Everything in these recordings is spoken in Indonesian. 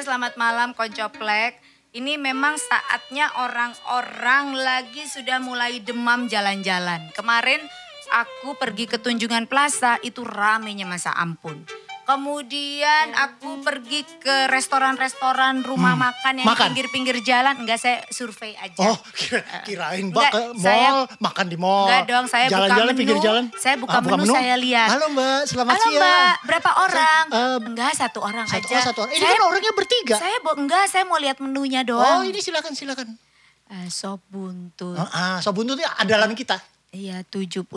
Selamat malam Koncoplek. Ini memang saatnya orang-orang lagi sudah mulai demam jalan-jalan. Kemarin aku pergi ke Tunjungan Plaza itu ramenya masa ampun. Kemudian aku pergi ke restoran-restoran rumah makan yang Hmm. makan? pinggir-pinggir jalan. Enggak, saya survei aja. Oh, kira, kirain mbak Enggak, ke mall, saya- makan di mall. Enggak dong, saya buka Jalan-jalan menu. pinggir jalan. Saya buka Ah, menu, saya lihat. Halo mbak, selamat Halo siang. Mbak, berapa orang? eh, enggak, satu orang Satu, aja. oh, satu orang. Ini saya, kan orangnya bertiga. Saya enggak, saya mau lihat menunya oh doang. ini silakan silakan. Eh, sop buntut. Ah, ah, sop buntut itu andalan kita. Iya, 75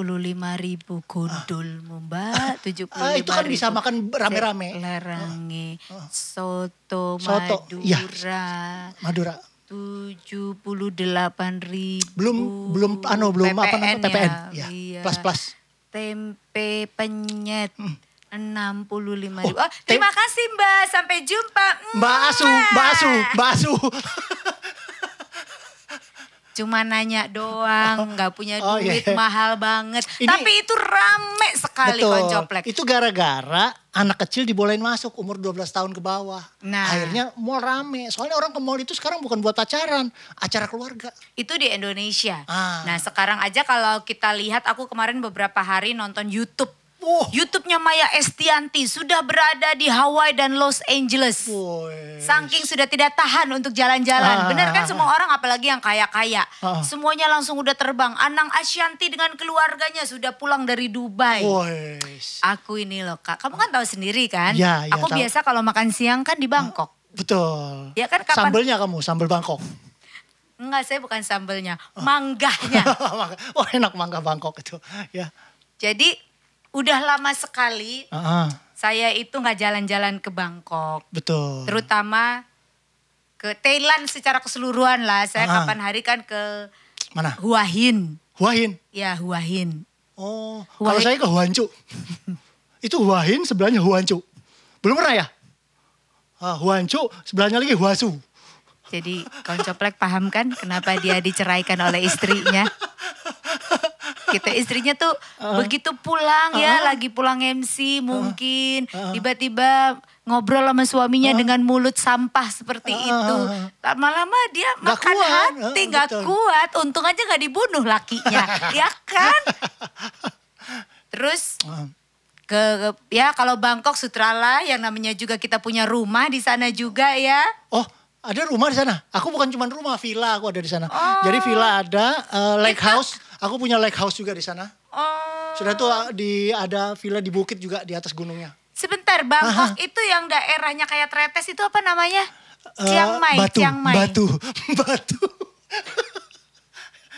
ribu gondolmu mbak. 75 Ah, itu kan bisa makan rame-rame. Lerangi, soto, Soto, iya. Madura. Madura. 78 ribu. Belum belum anu belum apa namanya PPN. ya. Ya, Iya. plus plus. Tempe penyet. 65 Oh, ribu. Oh, terima kasih Mbak. Sampai jumpa. Mbak Asu, Mbak Asu, Mbak Asu. Cuma nanya doang, nggak punya Oh, iya, duit iya. mahal banget. Ini- Tapi itu rame sekali koncoplek. Itu gara-gara anak kecil dibolehin masuk umur 12 tahun ke bawah. Nah. Akhirnya mall rame. Soalnya orang ke mall itu sekarang bukan buat pacaran, acara keluarga. Itu di Indonesia. Ah. Nah sekarang aja kalau kita lihat, aku kemarin beberapa hari nonton YouTube. Oh. YouTube-nya Maya Estianti sudah berada di Hawaii dan Los Angeles. Woi. Saking sudah tidak tahan untuk jalan-jalan. Ah. Bener kan semua orang apalagi yang kaya-kaya. Ah. Semuanya langsung udah terbang. Anang Asyanti dengan keluarganya sudah pulang dari Dubai. Woi. Aku ini loh kak, kamu kan tahu sendiri kan? Ya, ya, Aku tahu. biasa kalau makan siang kan di Bangkok. Betul. Ya kan kapan- Sambelnya kamu, sambel Bangkok. Enggak, saya bukan sambelnya, manggahnya. oh enak mangga Bangkok itu. Ya. Jadi udah lama sekali ah, saya itu nggak jalan-jalan ke Bangkok, betul. terutama ke Thailand secara keseluruhan lah. Saya Ah. kapan hari kan ke Mana? Hua Hin. Huahin. Ya Hua Hin. Oh, Huahin. kalau saya ke Huancu. itu Huahin sebelahnya Huancu. Belum pernah ya? Ah, Huancu sebelahnya lagi Huasu. Jadi koncoplek paham kan kenapa dia diceraikan oleh istrinya? Kita istrinya tuh begitu pulang ya, lagi pulang MC mungkin tiba-tiba ngobrol sama suaminya dengan mulut sampah seperti itu. Lama-lama dia Nggak makan kuat. hati, nggak betul. kuat. Untung aja nggak dibunuh lakinya, ya kan? Terus ke ke- ya kalau Bangkok Sutrala yang namanya juga kita punya rumah di sana juga ya. Oh, ada rumah di sana. Aku bukan cuma rumah, villa aku ada di sana. Oh. Jadi villa ada eh, lake house. Aku punya lake house juga di sana. Oh. Sudah tuh ah, di ada villa di bukit juga di atas gunungnya. Sebentar, Bangkok itu yang daerahnya kayak Tretes itu apa namanya? Eh, Chiang Mai, batu, Chiang Mai. Batu, batu.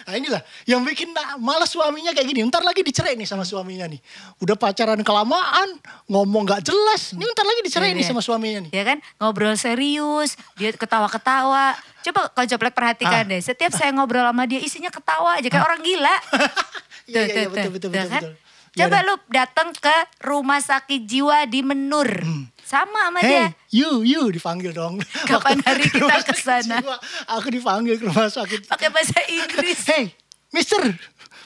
Nah inilah yang bikin nah, malas suaminya kayak gini. Ntar lagi dicerai nih sama suaminya nih. Udah pacaran kelamaan, ngomong gak jelas. Ini ntar lagi dicerai Iya, nih iya. sama suaminya nih. Ya kan, ngobrol serius, dia ketawa-ketawa. Coba kalau Coplek perhatikan Ah. deh, setiap saya ngobrol sama dia isinya ketawa aja kayak orang gila. Iya, iya, iya, betul, betul, kan? betul. Iya, Coba dah. lu datang ke rumah sakit jiwa di Menur. Sama sama dia. Hey, you, you dipanggil dong. Kapan hari kita ke sana? Aku dipanggil ke rumah sakit. Pakai bahasa Inggris. Hey, Mister,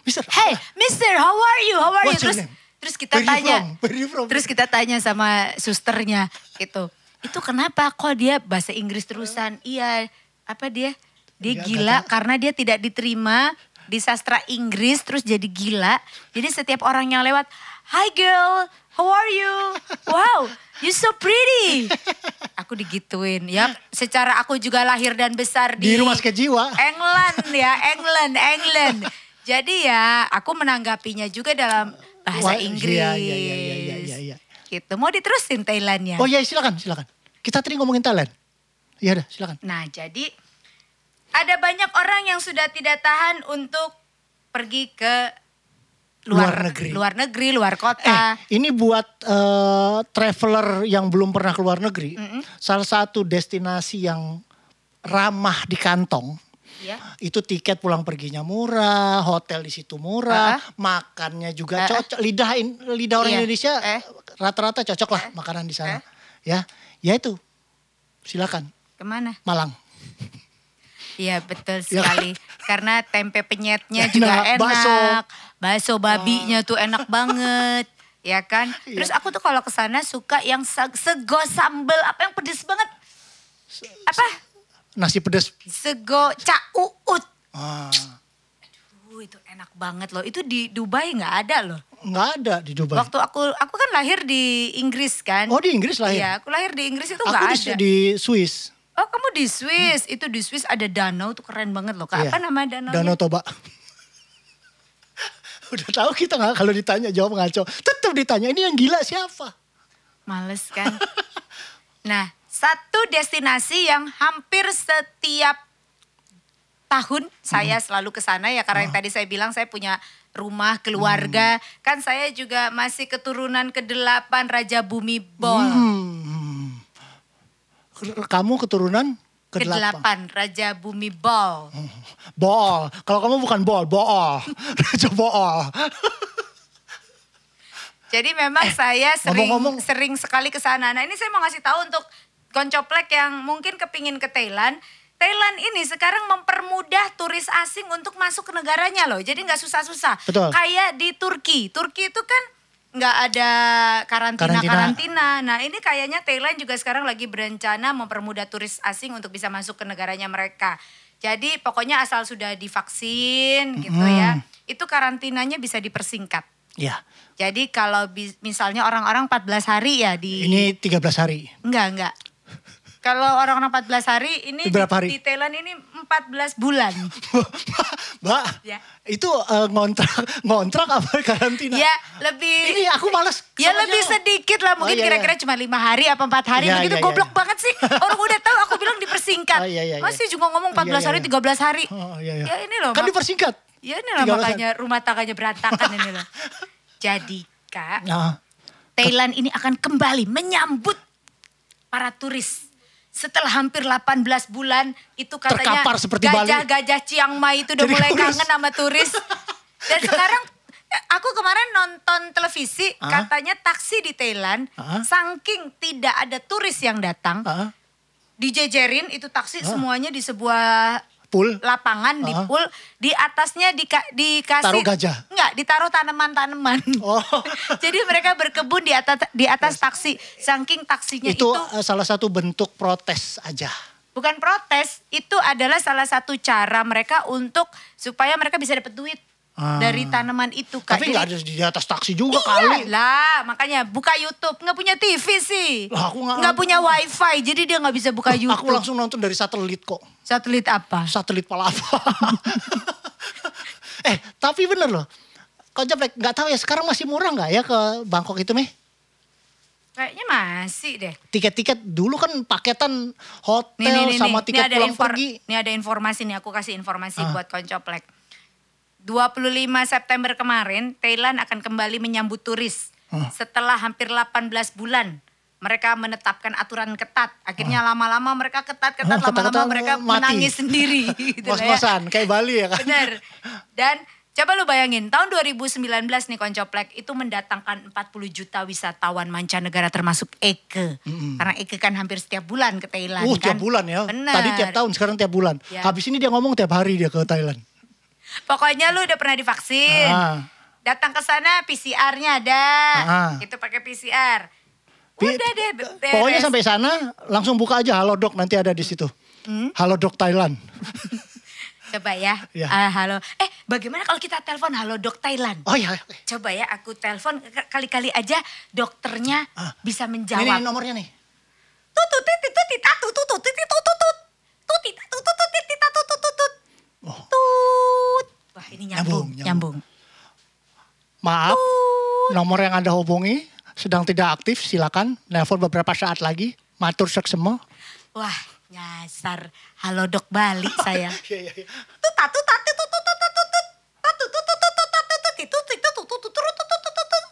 Mister. Hey, Mister, how are you? How are you? What's your Terus terus kita Where you tanya. from? Where you from? Terus kita tanya sama susternya gitu. Itu kenapa kok dia bahasa Inggris terusan? Iya, apa dia? Dia gila tahu. karena dia tidak diterima di sastra Inggris terus jadi gila. Jadi setiap orang yang lewat, "Hi girl, how are you? Wow, you so pretty." Aku digituin. Ya, secara aku juga lahir dan besar di, Di rumah sakit jiwa. England ya, England, England. Jadi ya, aku menanggapinya juga dalam bahasa Wah, iya, Inggris. iya, iya, iya, iya, iya, iya. Gitu. Mau diterusin Thailandnya? Oh iya silakan, silakan. Kita tadi ngomongin talent. Iya dah, silakan. Nah, jadi ada banyak orang yang sudah tidak tahan untuk pergi ke luar, Luar negeri. luar negeri, luar Eh, kota. ini buat eh, traveler yang belum pernah ke luar negeri. Salah satu destinasi yang ramah di kantong. ya. Itu tiket pulang perginya murah, hotel di situ murah, makannya juga ah. cocok. Lidah in- lidah orang Iya. Indonesia Eh. rata-rata cocok lah makanan di sana. Ya, ya itu. Silakan, Ke mana? Malang. Iya betul Ya kan? sekali. Karena tempe penyetnya Enak, juga enak. bakso. Bakso babinya tuh enak banget. ya kan. Iya. Terus aku tuh kalau ke sana suka yang se- sego sambel apa yang pedes banget. Apa? Nasi pedas. Sego cauut. Ah, Uh, itu enak banget loh. Itu di Dubai nggak ada loh. nggak ada di Dubai. Waktu aku aku kan lahir di Inggris kan. Oh di Inggris lahir. Iya, aku lahir di Inggris itu Aku nggak ada. di Swiss. Oh kamu di Swiss, itu di Swiss ada danau tuh keren banget loh kak. Iya. Apa nama danaunya? Danau Toba. Udah tahu kita nggak kalau ditanya jawab ngaco. Tetap ditanya ini yang gila siapa? Males kan. nah satu destinasi yang hampir setiap tahun saya selalu ke sana ya karena yang tadi saya bilang saya punya rumah keluarga kan saya juga masih keturunan ke-8 Raja Bumi Bol. Hmm. Kamu keturunan ke-8. Ke-8 Raja Bumi Bol. Bol. Kalau kamu bukan bol, bool. Raja bool. Jadi memang saya sering Eh, ngomong-ngomong- sering sekali ke sana. Nah, ini saya mau ngasih tahu untuk koncoplek yang mungkin kepingin ke Thailand. Thailand ini sekarang mempermudah turis asing untuk masuk ke negaranya loh. Jadi nggak susah-susah. Kayak di Turki. Turki itu kan nggak ada Karantina. karantina-karantina. Nah ini kayaknya Thailand juga sekarang lagi berencana mempermudah turis asing untuk bisa masuk ke negaranya mereka. Jadi pokoknya asal sudah divaksin gitu ya. Itu karantinanya bisa dipersingkat. Ya, Jadi kalau misalnya orang-orang 14 hari ya di ini 13 hari. enggak enggak. Kalau orang-orang 14 hari ini di, Berapa hari? di Thailand ini 14 bulan. Mbak, Ya. itu eh, ngontrak ngontrak apa karantina? ya lebih Ini aku males. Ya lebih sedikit lah mungkin Oh, iya, kira-kira iya. cuma lima hari apa empat hari Iya, begitu iya, goblok iya. banget sih. Orang udah tahu aku bilang dipersingkat. Oh, iya, iya, iya. Masih juga ngomong 14 Iya, iya, hari, iya. 13 hari. Oh, iya, iya. Ya ini loh. Kan dipersingkat. Ya ini lah 13 hari. makanya rumah tangganya berantakan ini loh. Jadi Kak, Nah, Thailand ini akan kembali menyambut para turis. Setelah hampir 18 bulan itu katanya Terkapar seperti Bali. gajah-gajah Chiang Mai itu udah Jadi mulai turis. kangen sama turis. Dan sekarang aku kemarin nonton televisi Ah. katanya taksi di Thailand Ah. saking tidak ada turis yang datang ah, dijejerin itu taksi semuanya di sebuah pool. lapangan di pool di atasnya dika, dikasih Taruh gajah? enggak ditaruh tanaman-tanaman Oh. jadi mereka berkebun di atas di atas taksi saking taksinya itu, itu eh, salah satu bentuk protes aja. bukan protes itu adalah salah satu cara mereka untuk supaya mereka bisa dapat duit Ah. dari tanaman itu Kak. Tapi nggak ada di atas taksi juga Iya kali. lah, makanya buka YouTube. Nggak punya TV sih. Lah, aku nggak- Nggak punya wifi, jadi dia nggak bisa buka YouTube. Aku langsung nonton dari satelit kok. Satelit apa? Satelit Palapa. eh, tapi bener loh. Kau Japlek, nggak tahu ya sekarang masih murah nggak ya ke Bangkok itu meh? Kayaknya masih deh. Tiket-tiket dulu kan paketan hotel Nih, nih, nih, sama nih. tiket Ini ada pulang pergi. Ini ada informasi nih, aku kasih informasi Ah. buat koncoplek. 25 September kemarin, Thailand akan kembali menyambut turis. Ah. Setelah hampir 18 bulan, mereka menetapkan aturan ketat. Akhirnya lama-lama mereka ketat-ketat, Ah, lama-lama ketat-ketat, mereka mati. menangis sendiri. gitu lah ya. Kayak Bali ya kan. Bener. Dan coba lu bayangin, tahun 2019 nih Koncoplek itu mendatangkan 40 juta wisatawan mancanegara termasuk Eke. Karena Eke kan hampir setiap bulan ke Thailand Uh, kan. tiap bulan ya. Bener. Tadi tiap tahun, sekarang tiap bulan. Ya. Habis ini dia ngomong tiap hari dia ke Thailand. Pokoknya lu udah pernah divaksin. Ah. Datang ke sana PCR-nya ada. Ah. Itu pakai PCR. Udah deh be- beres. Pokoknya sampai sana langsung buka aja Halodoc nanti ada di situ. Hmm? Halodoc Thailand. Coba ya. Ya. Ah, halo. Eh, bagaimana kalau kita telepon Halo Dok Thailand? Oh iya. Coba ya aku telepon kali-kali aja dokternya Ah. bisa Ini, menjawab. nih nomornya nih. tutut titit tutit tatu tutut titit tutut tut tutit tatu tutut titit tatu tutut tut Oh. tut wah ini nyambung Nyambung, nyambung, Maaf, nomor yang Anda hubungi sedang tidak aktif. Silakan nelpon beberapa saat lagi. Matur seksema. wah nyasar halo dok Bali saya Iya, iya, iya. tut tatu tatu tut tut tut tut tut tatu tut tut tut tut tatu tut itu itu tut tut tut tut tut tut tut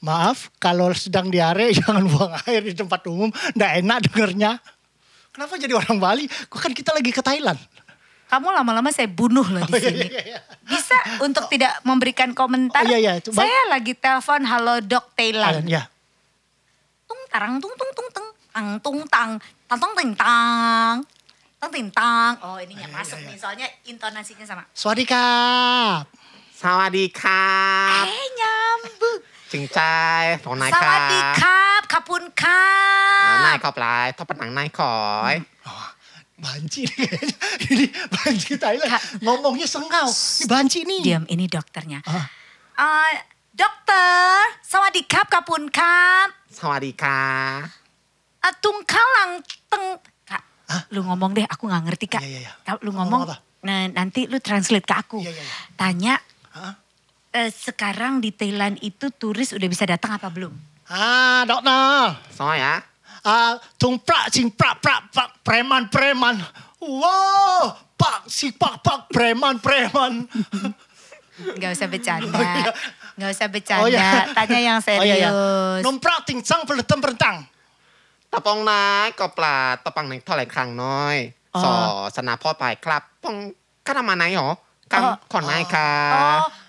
Maaf, kalau sedang diare jangan buang air di tempat umum. Nggak enak dengernya. Kenapa jadi orang Bali? Kok kan kita lagi ke Thailand kamu lama-lama saya bunuh loh di sini. Oh, iya, iya, iya. Bisa untuk oh, tidak memberikan komentar? Oh, iya, iya. Coba. Saya lagi telepon halo dok Thailand. Iya. Tung tarang tung tung tung tung tang tung tang tang tung ting tang tang ting tang. Oh ini nggak iya, iya, masuk iya, iya. nih soalnya intonasinya sama. Sawadikap. Sawadikap. Eh nyambung. Cingcai, tonai kap. Sawadikap, kapun kap. Nai kap lah, topan nang nai koi. Hmm. Oh banci nih kayaknya. Ini banci Thailand. Ngomongnya sengau. Ini banci nih. Diam, ini dokternya. Ah. Uh, dokter, sawadikap kapun kap. Sawadika. Eh, Atung kalang teng. Kak, Hah? lu ngomong deh, aku gak ngerti kak. Iya, iya, iya. Lu ngomong, ngomong nah, nanti lu translate ke aku. Iya, iya, iya. Tanya, Uh, sekarang di Thailand itu turis udah bisa datang apa belum? Ah, dokter. Soalnya ตรงประจิงประประประเปรมันเปรมันว้าวปักสิปักปักเปรมันเปรมัน Gak usah bercanda. Oh, iya. Gak usah bercanda. Oh, iya. Tanya yang serius. Oh, iya, iya. Nomprak tingsang peletem perentang. Tapong na ko pla tapang neng tolai krang noi. So sana po pai klap pong kana manai ho. Kang kon nai ka.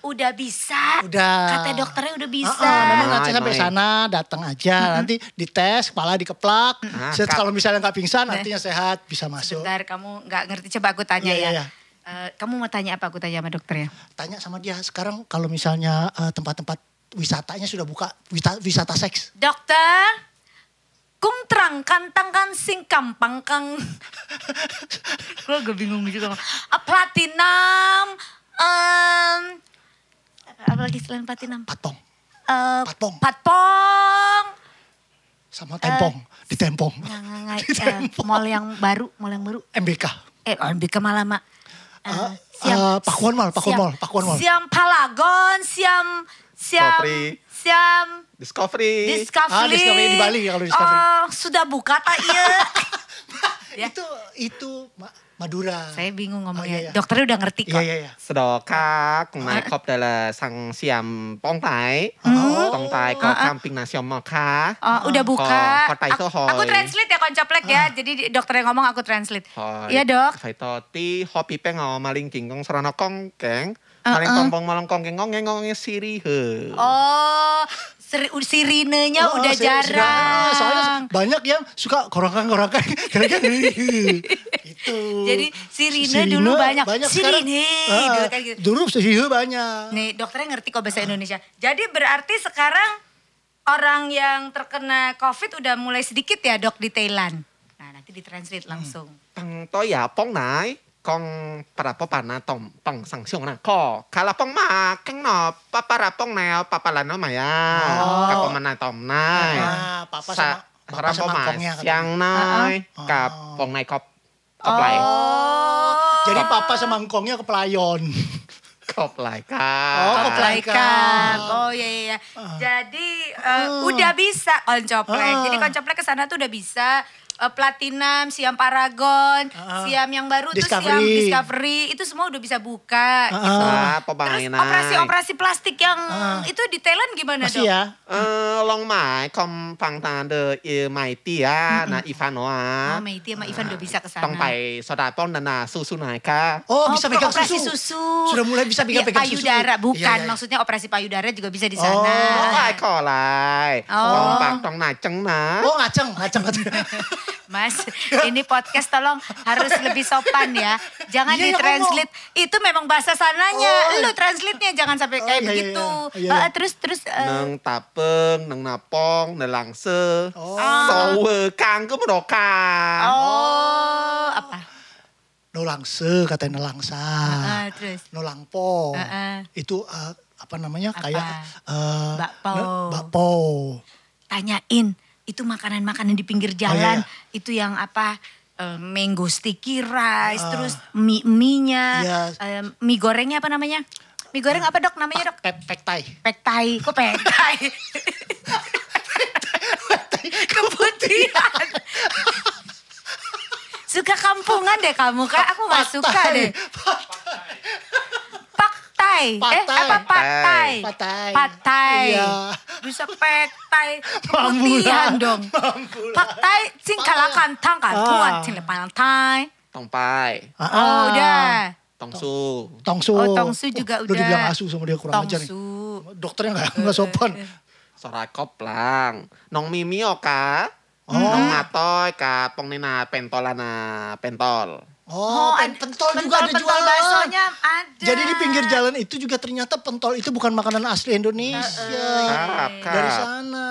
Udah bisa Udah. kata dokternya udah bisa Ah, ah, memang nanti Baik, sampai baik. sana datang aja nanti dites kepala dikeplak. Ah, Set, kalau misalnya nggak pingsan artinya sehat bisa masuk. Sebentar kamu nggak ngerti coba aku tanya Iya, ya. iya, iya. Eh, kamu mau tanya apa aku tanya sama dokternya? Tanya sama dia sekarang kalau misalnya eh, tempat-tempat wisatanya sudah buka wisata, wisata seks. Dokter, kung terang kantang kan sing kampang kang. Gue agak bingung juga. Ah, platinum, em, apa lagi selain platinum? Patong Eh, Patpong. Patpong. sama tempong, di tempong. Eh, mall yang baru, mall yang baru. MBK. Eh, ke malah mak. Eh, Ah, ah, Pakuan Mall, Pakuan Mall, Pakuan Mall. Siam Palagon, siam, siam, Discovery. siam, Discovery Discovery. Ah, Discovery di Bali kalau Discovery. Oh, sudah buka tak iya? Ya. Itu itu Madura. Saya bingung ngomongnya. Oh, iya, iya. Dokternya udah ngerti iya, kok. Iya, iya, iya. Sedokak, kop adalah sang siam pong tai. Hmm. Oh. Pong tai kok kamping nasional ka. Oh, udah buka. Ko, tai sohoi. Aku translate ya koncoplek ya. Jadi dokternya ngomong aku translate. Iya dok. Hai toti, hopi peng maling kingkong serana kong keng. Maling kompong malang kong keng ngong ngong siri he. Oh, sirinenya oh, udah sirine, jarang. Ah, soalnya banyak yang suka korongkan-korongkan. gitu. Jadi sirine, sirine dulu banyak. banyak sirine. Sekarang, dulu, kan gitu. dulu sirine banyak. Nih dokternya ngerti kok bahasa Indonesia. Jadi berarti sekarang orang yang terkena COVID udah mulai sedikit ya dok di Thailand. Nah nanti ditranslate hmm. langsung. Tang toya pong nai kong parapopana tom pang sang siong na. Ko kalapong ma keng no paparapong na papalano maya. Oh. kapong na tom na ah, papa sama papa kongnya siang nai. Oh. kapong nai kop koplay oh. jadi papa sama kongnya kepelayon Koplaikan. Oh, koplaikan. Oh, iya iya. iya. Ah. Jadi eh, udah bisa koncoplek. Jadi koncoplek ke sana tuh udah bisa uh, Platinum, Siam Paragon, uh, Siam yang baru Discovery. tuh Siam Discovery itu semua udah bisa buka uh, gitu. Ah, Terus operasi-operasi plastik yang uh, itu di Thailand gimana masih dong? ya? Uh, long mai kom pang tan de e mai ti ya na Ivan oa. Oh, mai ti sama Ivan udah bisa ke sana. Tong pai soda pon dan na susu naik ka. Oh, oh bisa pegang operasi susu. susu. Sudah mulai bisa pegang iya, pegang susu. Payudara iya, bukan iya, maksudnya operasi payudara juga bisa di sana. Oh, ai kolai. Oh. Tong pak tong na ceng na. Oh, ngaceng, ngaceng ngaceng. Mas, ini podcast tolong harus lebih sopan ya. Jangan iya, ya ditranslate. Ya itu memang bahasa sananya. Oh. Iya. Lu translate-nya jangan sampai oh, kayak iya, iya begitu. Iya, iya. Uh, terus terus uh, neng tapeng, neng napong, neng langse. Oh. Sowe kang ke meroka. Oh, oh, apa? No langse katanya no langsa. Uh, terus. No langpo. Uh, ah, uh. Itu uh, apa namanya apa? kayak uh, bakpo. Bakpo. Tanyain itu makanan-makanan di pinggir jalan. iya. itu yang apa eh, mango sticky rice Ah. terus mie mie-nya Iya. eh, mie gorengnya apa namanya? Mie goreng apa dok namanya dok? Pek pektai. pektai kok pektai keputihan. Suka kampungan deh kamu kak. Aku nggak suka deh Patai. Patai. Eh apa patai? Patai. Patai. Iya. Bisa petai putihan dong. Patai sing kalakan tang kan ah. tuan sing lepanan tai. Tong pai. Ah, oh ah. udah. Tongsu. Tongsu. Oh Tongsu juga oh, udah. Udah dibilang asu sama dia kurang ajar nih. Dokternya gak, gak sopan. Sorakop lang. Nong mimi oka. Oh. Nong ngatoy ka pong nina pentolana pentol. Oh, oh, pen pentol, pentol juga ada pentol jualan. baksonya ada. Jadi di pinggir jalan itu juga ternyata pentol itu bukan makanan asli Indonesia. Uh, uh. Kap. Dari sana.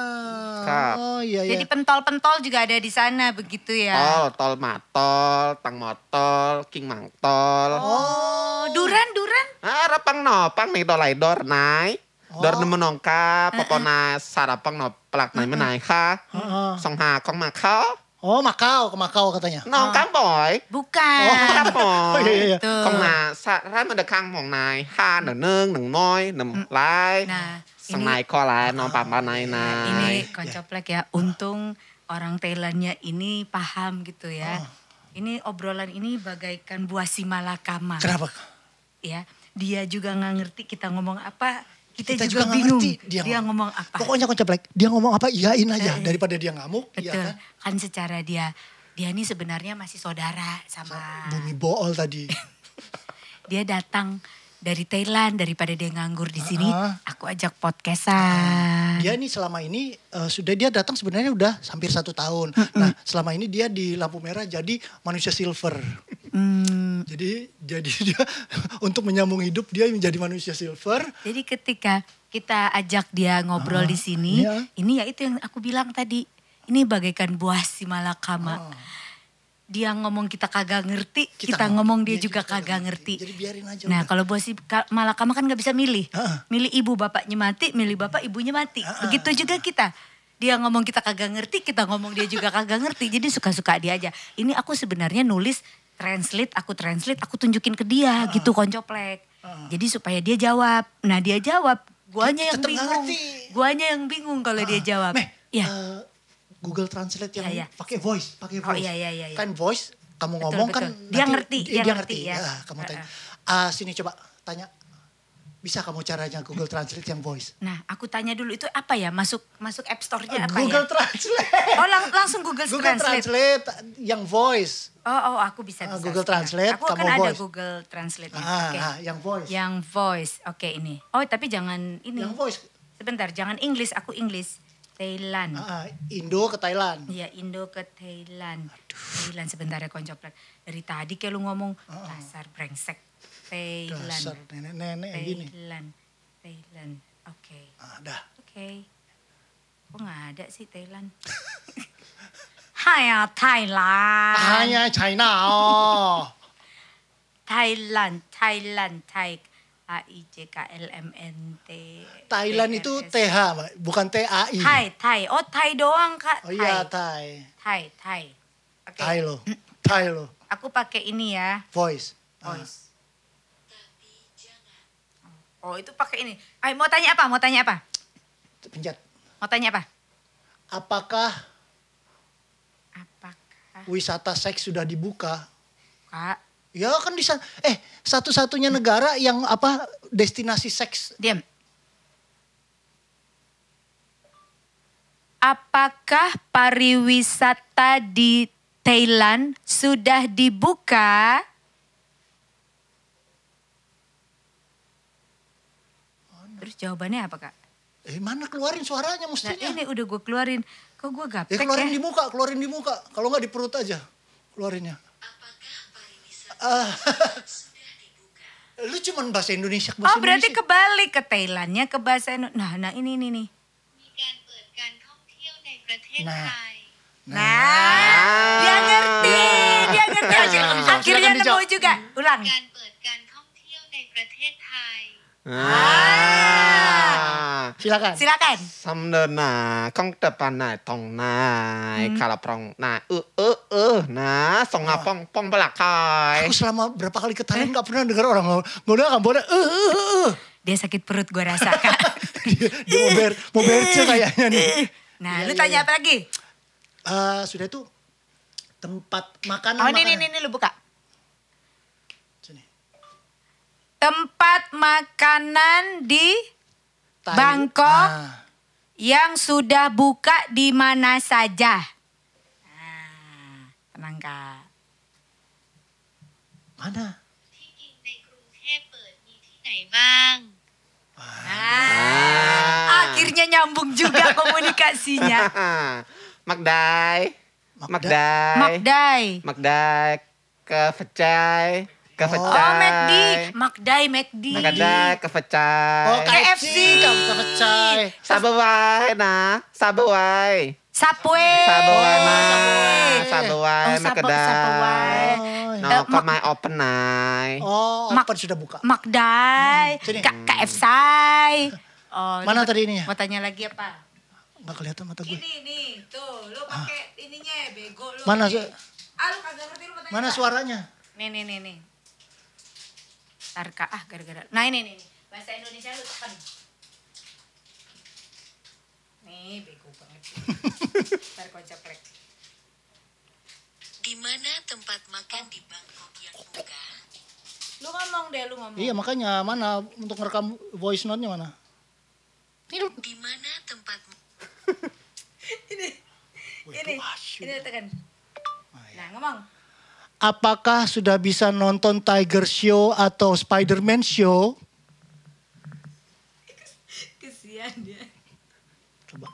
Kap. Oh iya iya. Jadi pentol-pentol juga ada di sana begitu ya. Tol, tol matol, tang motol, king mangtol. Oh, duran duran. Ah, rapang nopang nih tolai dor naik. Oh. Dor nemu nongka, popona sarapang no pelak naik menaik ha. Song ha kong makau. Oh, Makau, ke Makau katanya. Nongkang boy. Bukan. Kap boy. Oh, iya, iya. Tuh. Kong na saran mendekang mong nai. Ha neng neng neng noi nem lai. Nah, Sang nai ko lai no papa nai Nah, nai. ini koncoplek ya. Untung orang Thailandnya ini paham gitu ya. Ini obrolan ini bagaikan buah simalakama. Kenapa? Ya, dia juga nggak ngerti kita ngomong apa. Kita, Kita juga, juga bingung. ngerti dia, dia ngomong apa. Pokoknya konceplek, dia ngomong apa iyain aja Eh, daripada dia ngamuk, iya Betul. kan? Kan secara dia dia ini sebenarnya masih saudara sama Bumi bool tadi. dia datang dari Thailand daripada dia nganggur di sini, Ah. aku ajak podcastan. Dia nih selama ini eh, sudah dia datang sebenarnya udah hampir satu tahun. Nah selama ini dia di lampu merah jadi manusia silver. Hmm, Jadi jadi dia untuk menyambung hidup dia menjadi manusia silver. jadi ketika kita ajak dia ngobrol di sini, iya. ini ya itu yang aku bilang tadi. Ini bagaikan buah si malakama. Oh. Dia ngomong kita kagak ngerti, kita, Kita ngomong dia, dia juga, juga kagak ngerti. ngerti. Jadi biarin aja Nah udah. kalau buah si ka- malakama kan nggak bisa milih. Heeh. Milih ibu bapaknya mati, milih bapak ibunya mati. Begitu juga kita. Dia ngomong kita kagak ngerti, kita ngomong dia juga kagak ngerti. Jadi suka-suka dia aja. Ini aku sebenarnya nulis translate, aku translate, aku tunjukin ke dia gitu koncoplek. Jadi supaya dia jawab. Nah dia jawab, guanya yang Tetep nggak bingung. ngerti. Guanya yang bingung kalau dia jawab. Meh, Ya. eh, Google Translate yang Iya, iya. pakai voice, pakai Oh, voice. iya, iya, iya, iya. Kan voice kamu Betul, ngomong kan betul. Dia nanti ngerti, dia ngerti ya. kamu tanya. Heeh. Ah, sini coba tanya. Bisa kamu caranya Google Translate yang voice? Nah aku tanya dulu itu apa ya? Masuk masuk App Store-nya apa Google ya? Translate. Oh lang- langsung Google, Google Translate. Translate yang voice. Oh, oh, aku bisa Ah, bisa. Google. Translate, Aku kamu kan ada voice. Google Translate. Ah, Oke. ah, yang voice. Yang voice. Oke, ini. Oh, tapi jangan ini. Yang voice. Sebentar, jangan English, aku English. Thailand. Ah, ah, Indo ke Thailand. Iya, Indo ke Thailand. Thailand sebentar ya koncoplek. Dari tadi kayak lu ngomong dasar brengsek. Thailand. Dasar nenek-nenek gini. Thailand. Thailand. Oke. Ah, dah. Oke. Kok nggak ada sih Thailand? Hai ya Thailand. Hanya China. Oh. Thailand, Thailand, Thai. A I J K L M N T. Thailand itu TH, Mbak, bukan TAI. Thai, Thai. Oh, Thai doang, Kak. Oh iya, Thai. Thai, Thai. Oke. Thai lo. Thai lo. Aku pakai ini ya, Voice. Ah, voice. Oh, itu pakai ini. Ay, mau tanya apa? Mau tanya apa? pencet. Mau tanya apa? Apakah Apakah wisata seks sudah dibuka? Kak? Ya kan di sana. Eh, satu-satunya negara yang apa destinasi seks. Diam. Apakah pariwisata di Thailand sudah dibuka? jawabannya apa kak? Eh, mana keluarin suaranya Nah mestinya? ini udah gue keluarin. Kok gue ya gaptek keluarin ya? di muka, keluarin di muka. Kalau nggak di perut aja. Keluarinnya. Ah. Lu cuman bahasa Indonesia ke bahasa Oh berarti Indonesia. kebalik ke Thailandnya ke bahasa Indo- Nah, nah ini ini nih. มีการเปิดการท่องเที่ยวในประเทศ Nah. ไทย Nah, dia ngerti, dia ngerti. Silakan dijawab, Akhirnya silakan nemu dijawab. juga. Ulang. การเปิดการท่องเที่ยวในประเทศไทย Ah. Silakan. Silakan. Samdena kong depan na tong nai kalau prong na e e e na song Oh. pong pong belakai. Aku selama berapa kali ke Thailand nggak pernah dengar orang kan boleh. Eh, eh, eh. Dia sakit perut gue rasa kak. dia, dia mau ber, mau berce kayaknya nih. Nah, Iya, lu iya, tanya iya. apa lagi? Eh, sudah itu tempat makanan. Oh, ini, ini, ini, lu buka. Sini tempat makanan di Thailand. Bangkok ah. yang sudah buka di mana saja? Ah, tenang kak. Mana? Bang. Ah. ah. Akhirnya nyambung juga komunikasinya. Magdai. Magdai. Magdai. Magdai. Magdai. Ke Vecai ke Oh. McD. Makdai, McD. Makadai ke Vecai. Oh, KFC. Kamu kepecai. Sabawai na, sabawai. Subway. Sabawai na, Subway. sabawai, Oh. Subway. Oh, No, Eh, mak- main open nai. Oh, Mak- open sudah buka. Makdai. Hmm. K- KFC. Oh, Mana tadi ininya? Mau tanya lagi apa? Nggak kelihatan mata gue. Ini nih, tuh, lu pakai ininya bego lu. Mana su- Ah, lu kagak ngerti lu mau tanya Mana suaranya? Nih, nih, nih, nih. Tarka, ah gara-gara. Nah ini nih. Bahasa Indonesia lu tekan. Nih, bego banget. Ntar konceplek. Di mana tempat makan di Bangkok yang megah? Lu ngomong deh, lu ngomong. Iya makanya mana untuk ngerekam voice note-nya mana? Ini lu- Di mana tempat ini, ini, asyik. ini tekan. Ah, iya. Nah, ngomong Apakah sudah bisa nonton Tiger Show atau Spider-Man Show? Kesian dia. Coba.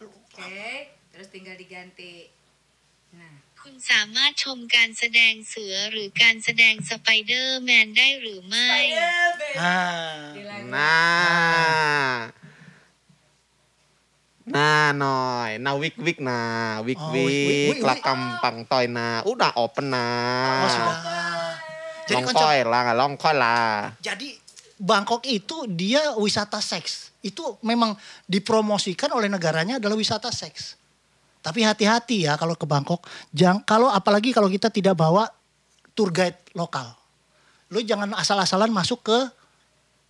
Oke, terus tinggal diganti. Nah, คุณสามารถชมการแสดงเสือหรือการแสดงสไปเดอร์แมนได้หรือไม่ Ah. Nah. Nah, noy. Nah, wik wik nah, wik Oh, lah wik. kampang toy nah, udah open nah. Oh sudah. Jadi long konsep, koi lah, long koi lah. jadi Bangkok itu dia wisata seks. Itu memang dipromosikan oleh negaranya adalah wisata seks. Tapi hati-hati ya kalau ke Bangkok. Jangan kalau apalagi kalau kita tidak bawa tour guide lokal. Lu jangan asal-asalan masuk ke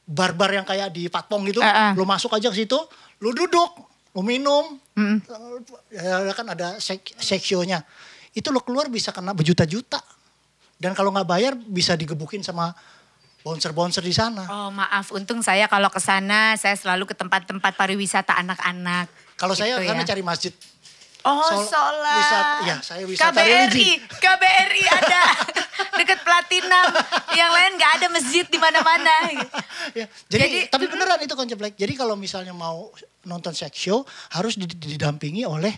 bar-bar yang kayak di Patpong gitu. Eh, eh. Lu masuk aja ke situ, lu duduk, lu minum. Mm. Ya, kan ada sek seksionya. Itu lo keluar bisa kena berjuta-juta. Dan kalau nggak bayar bisa digebukin sama bouncer-bouncer di sana. Oh maaf, untung saya kalau ke sana saya selalu ke tempat-tempat pariwisata anak-anak. Kalau saya Gitu karena ya. cari masjid. Oh Sol- sholat. wisata- ya, saya wisata KBRI, religi. KBRI ada deket Platinum. Yang lain nggak ada masjid di mana-mana. Ya, jadi, Jadi- tapi beneran itu konsep like. Jadi kalau misalnya mau nonton sex show harus did- didampingi oleh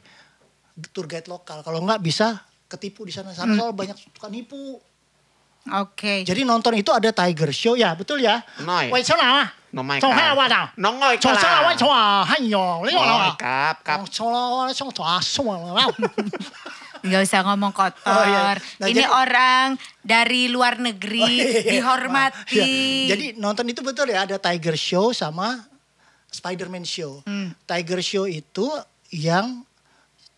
tour guide lokal. Kalau nggak bisa ketipu di sana. Sana Hmm. soal banyak suka nipu. Oke. Jadi nonton itu ada tiger show ya, betul ya? Noi. Wait, sana. No mai Chong hai ka. wa da. No ngoi ka Chong sana wa lah. chong ah, hai yo, li yo Ngoi la. kap, kap. Chong chong la, chong tua, chong la. Nggak usah ngomong kotor. Oh, iya. Nah, Ini jadi- orang dari luar negeri Oh, iya. dihormati. Iya. Jadi nonton itu betul ya ada Tiger Show sama Spider-Man Show. Hmm. Tiger Show itu yang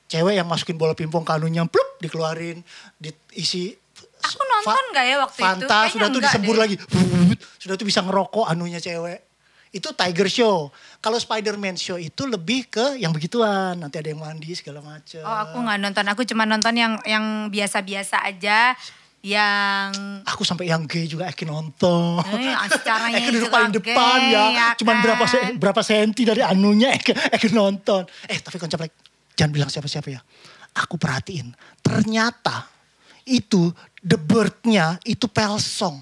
cewek yang masukin bola pingpong ke anunya plup dikeluarin diisi Aku nonton nggak ya waktu itu? Fanta sudah tuh disembur deh. lagi. Sudah tuh bisa ngerokok anunya cewek. Itu Tiger Show. Kalau Spider-Man Show itu lebih ke yang begituan. Nanti ada yang mandi segala macam. Oh aku nggak nonton, aku cuma nonton yang yang biasa-biasa aja. Yang Aku sampai yang gay juga Eki nonton. Eh, acaranya Eki duduk paling gay, depan ya. ya Cuman kan? berapa se- berapa senti dari anunya Eki, Eki nonton. Eh tapi konsep like, jangan bilang siapa-siapa ya. Aku perhatiin. Ternyata itu the bird-nya itu pelsong.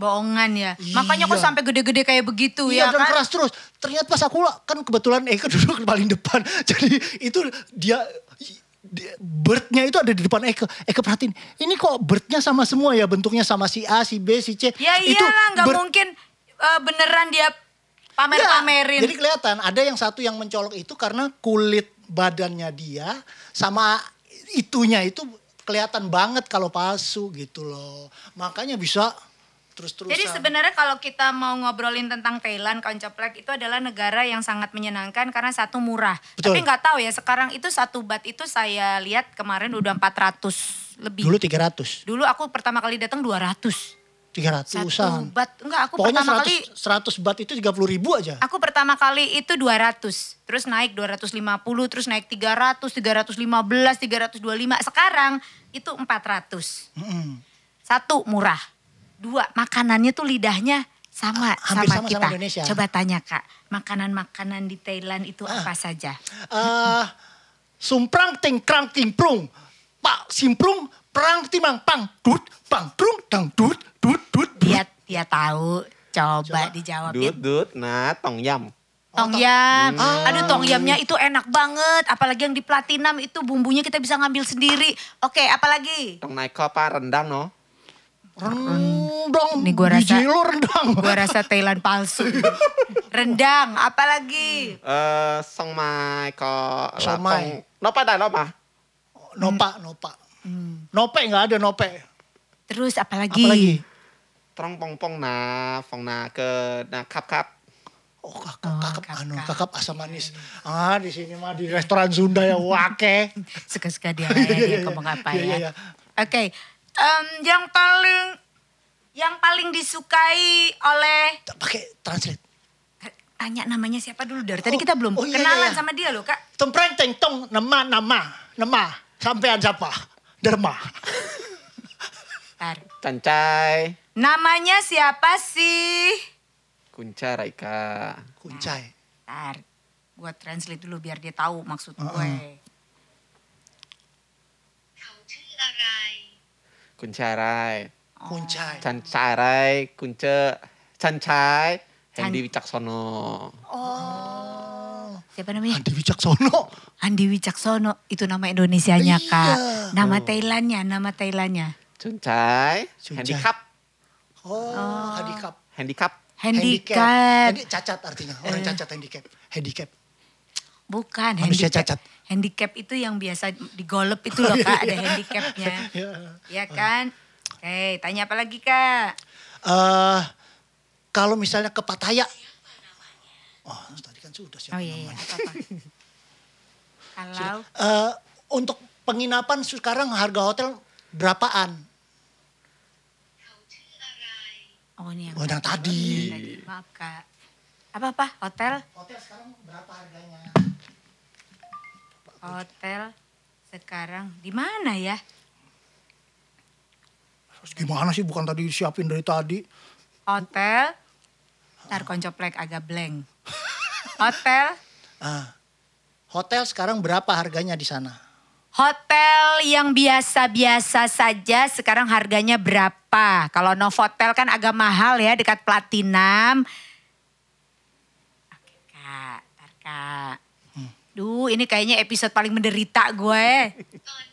Bohongan ya. Iya. Makanya kok sampai gede-gede kayak begitu Iya ya dan kan? keras terus. Ternyata pas aku kan kebetulan Eka duduk paling depan. Jadi itu dia birdnya itu ada di depan Eka. Eka perhatiin, ini kok birdnya sama semua ya bentuknya sama si A, si B, si C. Ya itu iyalah nggak bird- mungkin eh, beneran dia pamer-pamerin. Ya, jadi kelihatan ada yang satu yang mencolok itu karena kulit badannya dia sama itunya itu kelihatan banget kalau palsu gitu loh. Makanya bisa terus-terusan. Jadi sebenarnya kalau kita mau ngobrolin tentang Thailand, Koncoplek itu adalah negara yang sangat menyenangkan karena satu murah. Betul. Tapi nggak tahu ya sekarang itu satu bat itu saya lihat kemarin udah 400 lebih. dulu 300, Dulu aku pertama kali datang 200. 300-an. Satu bat. Enggak, aku Pokoknya pertama 100, kali 100 bat itu 30 ribu aja. Aku pertama kali itu 200, terus naik 250, terus naik 300, 315, 325. Sekarang itu 400. Mm-mm. Satu murah. Dua makanannya tuh lidahnya sama Ah, hampir sama sama sama kita. Indonesia. Coba tanya Kak, makanan-makanan di Thailand itu Ah. apa saja? Eh, sumprang ting krang ting prung. Pak simprung perang timang pang dut pang prung dang dut dut dut. Dia dia tahu. Coba, Coba. dijawab. Dut dut nah tong yam. Tong yam. Ah. Aduh tong yamnya itu enak banget. Apalagi yang di platinum itu bumbunya kita bisa ngambil sendiri. Oke apalagi? Tong naik apa rendang no? Rendang. Nih gua rasa- Biji lo rendang. Gua rasa Thailand palsu. Rendang, apalagi? Eh, song mai ko Somai. Nopa dah nopa. Nopa, nopa. Hmm. Nope nggak ada nope. Terus apalagi? Apalagi? Trong pong pong na, pong na ke na kap kap. Oh kakap, Oh, kakap, kakap. anu, kakap asam manis. Ah di sini mah di restoran Sunda ya wake. Suka-suka dia, dia ngomong apa Iya, iya, ya. iya. Oke, em, yang paling yang paling disukai oleh Pakai translate. tanya namanya siapa dulu dari tadi Oh, kita belum oh iya, kenalan iya, iya. sama dia loh kak. Tempreng teng tong nama nama nama sampean siapa? Derma. Tar. Cancai. Namanya siapa sih? Kunca Raika. Kuncai. Tar. Gua translate dulu biar dia tahu maksud Uh-uh. gue. เขาชื่ออะไร Kunca Rai. Kuncai. Cancai Rai. Kunca. Cancai. Hendy Wicaksono. Oh. Siapa namanya? Andi Wicaksono. Andi Wicaksono. Itu nama Indonesianya Iya. kak. Nama Oh. Thailandnya, nama Thailandnya. Cuncai. Cuncai. Handicap. Oh, handicap. Handicap. Handicap. Handi- cacat artinya. Orang Eh. cacat handicap. Handicap. Bukan Manusia handicap. cacat. handicap itu yang biasa digolep itu loh oh, iya, kak iya. ada handicapnya. Ya, ya kan? Oke okay, tanya apa lagi kak? Uh, kalau misalnya ke Pattaya. Oh tadi kan sudah siapa oh, iya, namanya? iya, kalau uh, untuk penginapan sekarang harga hotel berapaan? Oh ini yang, oh, yang tadi. tadi. Oh, Maaf kak. Apa-apa hotel? Hotel sekarang berapa harganya? Hotel sekarang di mana ya? Terus Gimana sih bukan tadi siapin dari tadi? Hotel. Ntar koncoplek agak blank. Hotel. Ah, hotel sekarang berapa harganya di sana? Hotel yang biasa-biasa saja sekarang harganya berapa? Kalau Novotel kan agak mahal ya dekat Platinum. Oke kak, ntar kak. Duh ini kayaknya episode paling menderita gue.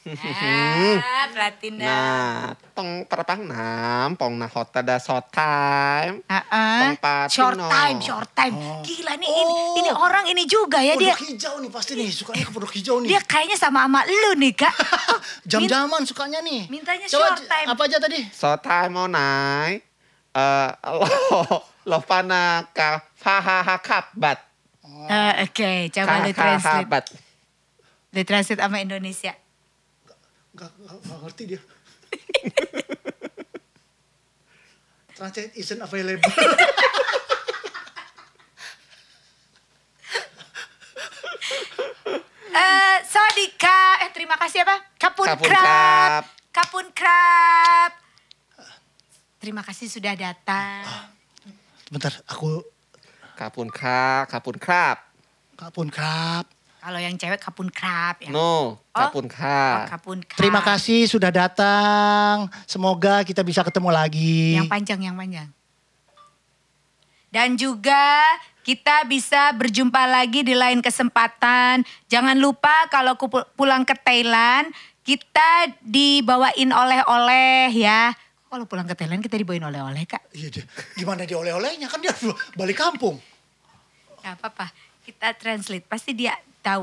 Ah, Platinum. Nah, tong perapang nam, pong na hotel da short time. Ah, ah. Tong Patino. Short time, short time. Oh. Gila nih Oh. ini, ini orang ini juga ya dia. Hijau nih pasti nih, sukanya ke pondok hijau nih. Dia kayaknya sama sama lu nih kak. Jam-jaman sukanya nih. Mintanya Coba short time. apa aja tadi? Short time mau naik. Eh, lo lo pana ka fahaha kabat. Eh, Oke, coba lu translate. Lu translate sama Indonesia. Gak, gak, gak ngerti dia. Translate isn't available. Eh, Sodika, eh terima kasih apa? Kapun, Kapun Krab. Krab. Kapun Krab. Terima kasih sudah datang. Bentar, aku Kapun kra, kapun krab. kapun krab. Kalau yang cewek Kapun Krab. Yang, No, kapun oh, krab. Kapun Krab. Terima kasih sudah datang. Semoga kita bisa ketemu lagi. Yang panjang, yang panjang. Dan juga kita bisa berjumpa lagi di lain kesempatan. Jangan lupa kalau aku pu- pulang ke Thailand, kita dibawain oleh-oleh ya. Kalau pulang ke Thailand kita dibawain oleh-oleh kak. Iya deh. Gimana dia oleh-olehnya kan dia balik kampung. Gak apa-apa, kita translate. Pasti dia เต้า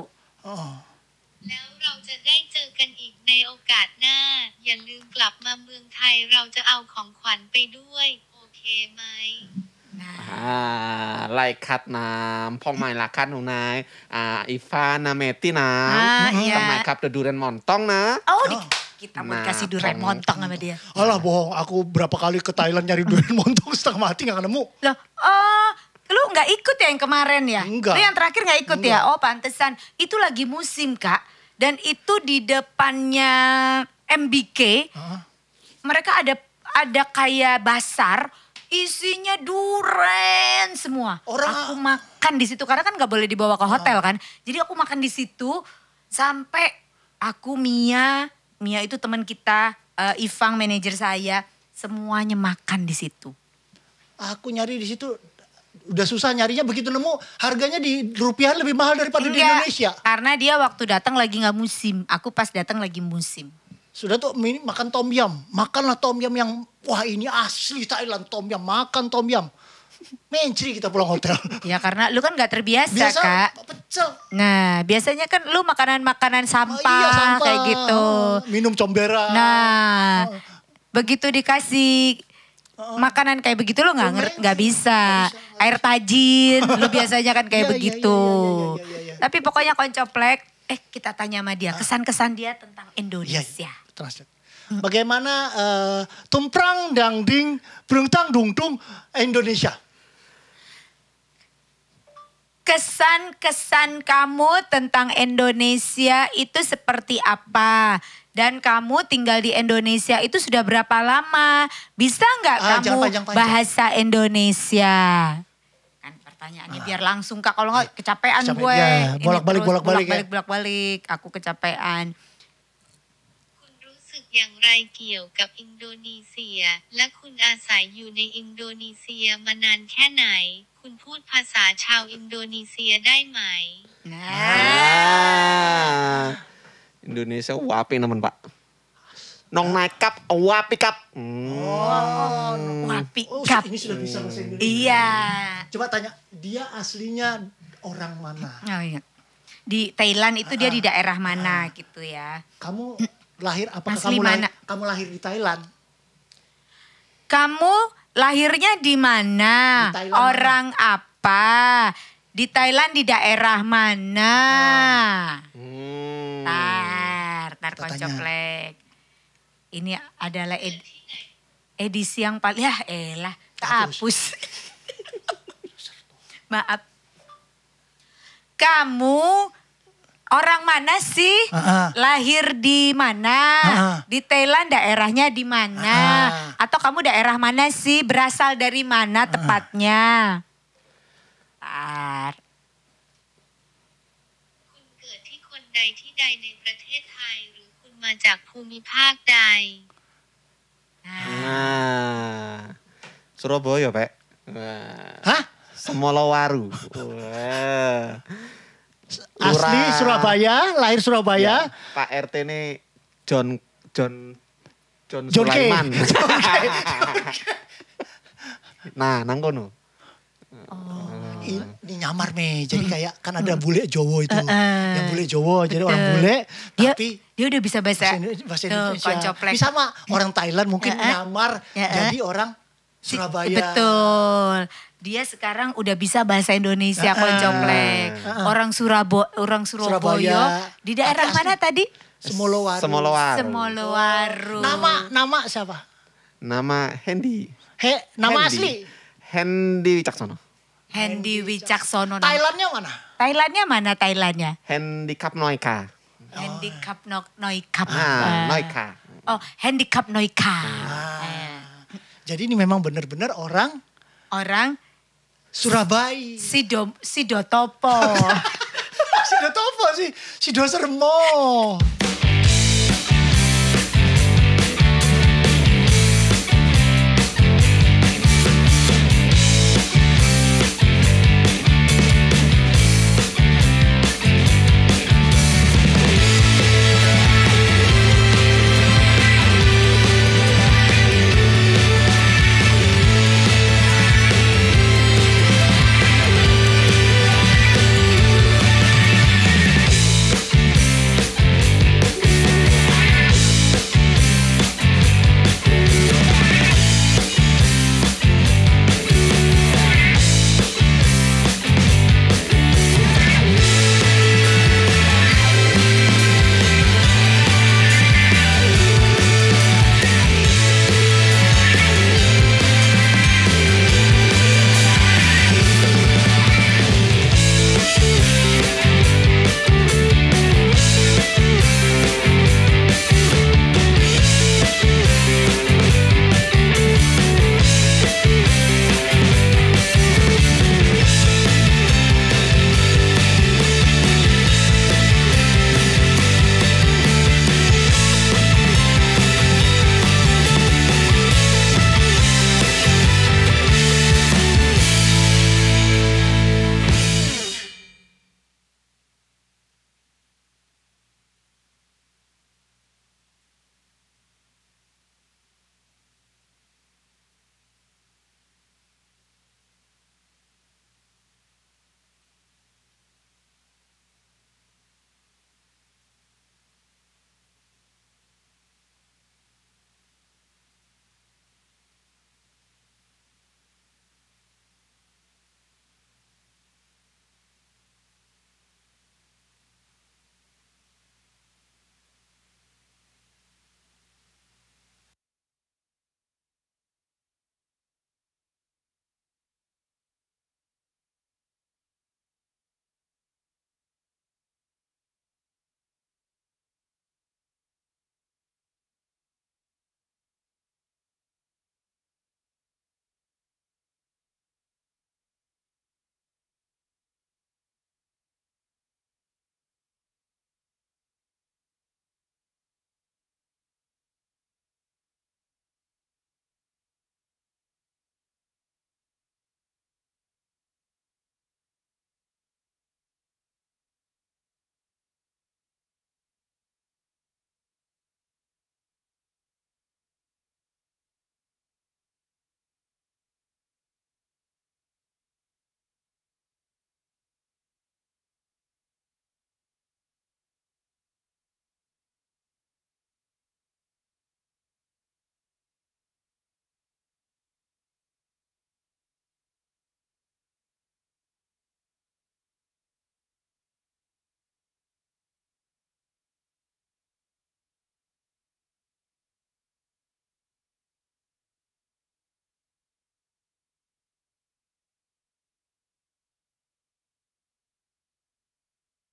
แล้วเราจะได้เจอกันอีกในโอกาสหน้า อย่าลืมกลับมาเมืองไทยเราจะเอาของขวัญไปด้วย โอเคไหม นะอ่าไล่คัดน้ำพ่องไม้ลักคัดหนูนายอ่าอีฟานาเมตินะทำไมครับเดอะดูเรนมอนต้องนะโอ้ดิเรา mau Nah, kasih Doraemon Doraemon. montong sama dia. Alah bohong, aku berapa kali ke Thailand nyari durian montong setengah mati nggak nemu. Lu nggak ikut ya yang kemarin ya? Enggak. Lu yang terakhir nggak ikut ya? Oh, pantesan. Itu lagi musim, Kak. Dan itu di depannya MBK, Hah? mereka ada ada kayak basar, isinya duren semua. Orang- aku makan di situ karena kan nggak boleh dibawa ke hotel kan. Jadi aku makan di situ sampai aku Mia, Mia itu teman kita, eh, Ivang manajer saya, semuanya makan di situ. Aku nyari di situ udah susah nyarinya begitu nemu harganya di rupiah lebih mahal daripada di Enggak, Indonesia. Karena dia waktu datang lagi nggak musim. Aku pas datang lagi musim. Sudah tuh mini- makan tom yum, makanlah tom yum yang wah ini asli Thailand tom yum, makan tom yum. Mencri kita pulang hotel. Ya karena lu kan nggak terbiasa Biasa kak. pecel. Nah biasanya kan lu makanan-makanan Oh, sampah, iya, sampah. kayak gitu. Oh, minum combera. Nah begitu dikasih makanan kayak begitu lu nggak nger- nggak bisa. Air tajin, lu biasanya kan kayak Iya, iya, begitu. iya, iya, iya, iya, iya. Tapi pokoknya koncoplek, eh kita tanya sama dia kesan-kesan dia tentang Iya, Indonesia. iya, translate. Bagaimana eh, tumprang dangding berungtang dungdung Indonesia? Kesan-kesan kamu tentang Indonesia itu seperti apa? dan kamu tinggal di Indonesia itu sudah berapa lama? Bisa nggak ah, kamu panjang, panjang. bahasa Indonesia? Kan pertanyaannya ah. biar langsung kak, kalau nggak kecapean, capek, gue. Ya, bolak-balik, bolak-balik, bolak-balik, ya. bolak-balik, aku kecapean. อย่างไรเกี่ยวกับอินโดนีเซีย Indonesia wapi nemen pak. Nong naik kap, wapi kap. Hmm. wapi Oh, kap. ini sudah bisa bahasa Indonesia. Iya. Coba tanya, dia aslinya orang mana? Oh, iya. Di Thailand itu dia Ah. di daerah mana gitu ya. Kamu lahir apakah Asli kamu lahir, mana? kamu lahir di Thailand? Kamu lahirnya di mana? Di Thailand Orang apa? Di Thailand di daerah mana? Hmm. Tar, tar Kita tanya. koncoplek. Ini adalah ed- edisi yang paling ya elah, kehapus. Maaf. Kamu orang mana sih? Ah, ah. Lahir di mana? Ah, ah. Di Thailand daerahnya di mana? Ah, Atau kamu daerah mana sih? Berasal dari mana tepatnya? Tar. คุณเกิดที่คนใดที่ใดในประเทศไทย หรือคุณ มาจากภูมิภาคใด Nah. Surabaya, Pak. Wah. Hah? Semolowaru. Wah. Asli Lurah. Surabaya, lahir Surabaya. Ya, Pak RT ini John John John, John K. Sulaiman. nah, nang kono. Ini nyamar me, jadi kayak kan ada bule Jowo itu, Hmm. Eh, yang bule Jowo, jadi orang bule, Dia, tapi dia udah bisa bahasa, bahasa, Indo- bahasa Tuh, Indonesia. koncoplek. Bisa sama orang Thailand mungkin Eh, eh. nyamar Eh, eh. jadi orang Surabaya. Betul. Dia sekarang udah bisa bahasa Indonesia Ah, koncoplek. ah, ah. Orang Surabo orang Surabaya. Surabaya. Di daerah mana tadi? Semolowaru. Semolowaru. Semolowaru. Nama nama siapa? Nama Hendy. He, nama Hendy. asli. Hendy Wicaksono. Hendy Wicaksono. Thailandnya mana? Thailandnya mana Thailandnya? Handicap Noika. Handicap no, Noikap. Ah, Ah. Noika. Oh, handicap Noika. Ah. Eh, Jadi ini memang benar-benar orang Orang Surabaya. Sido Sidotopo. Sido Topo sih, Sido Sermo.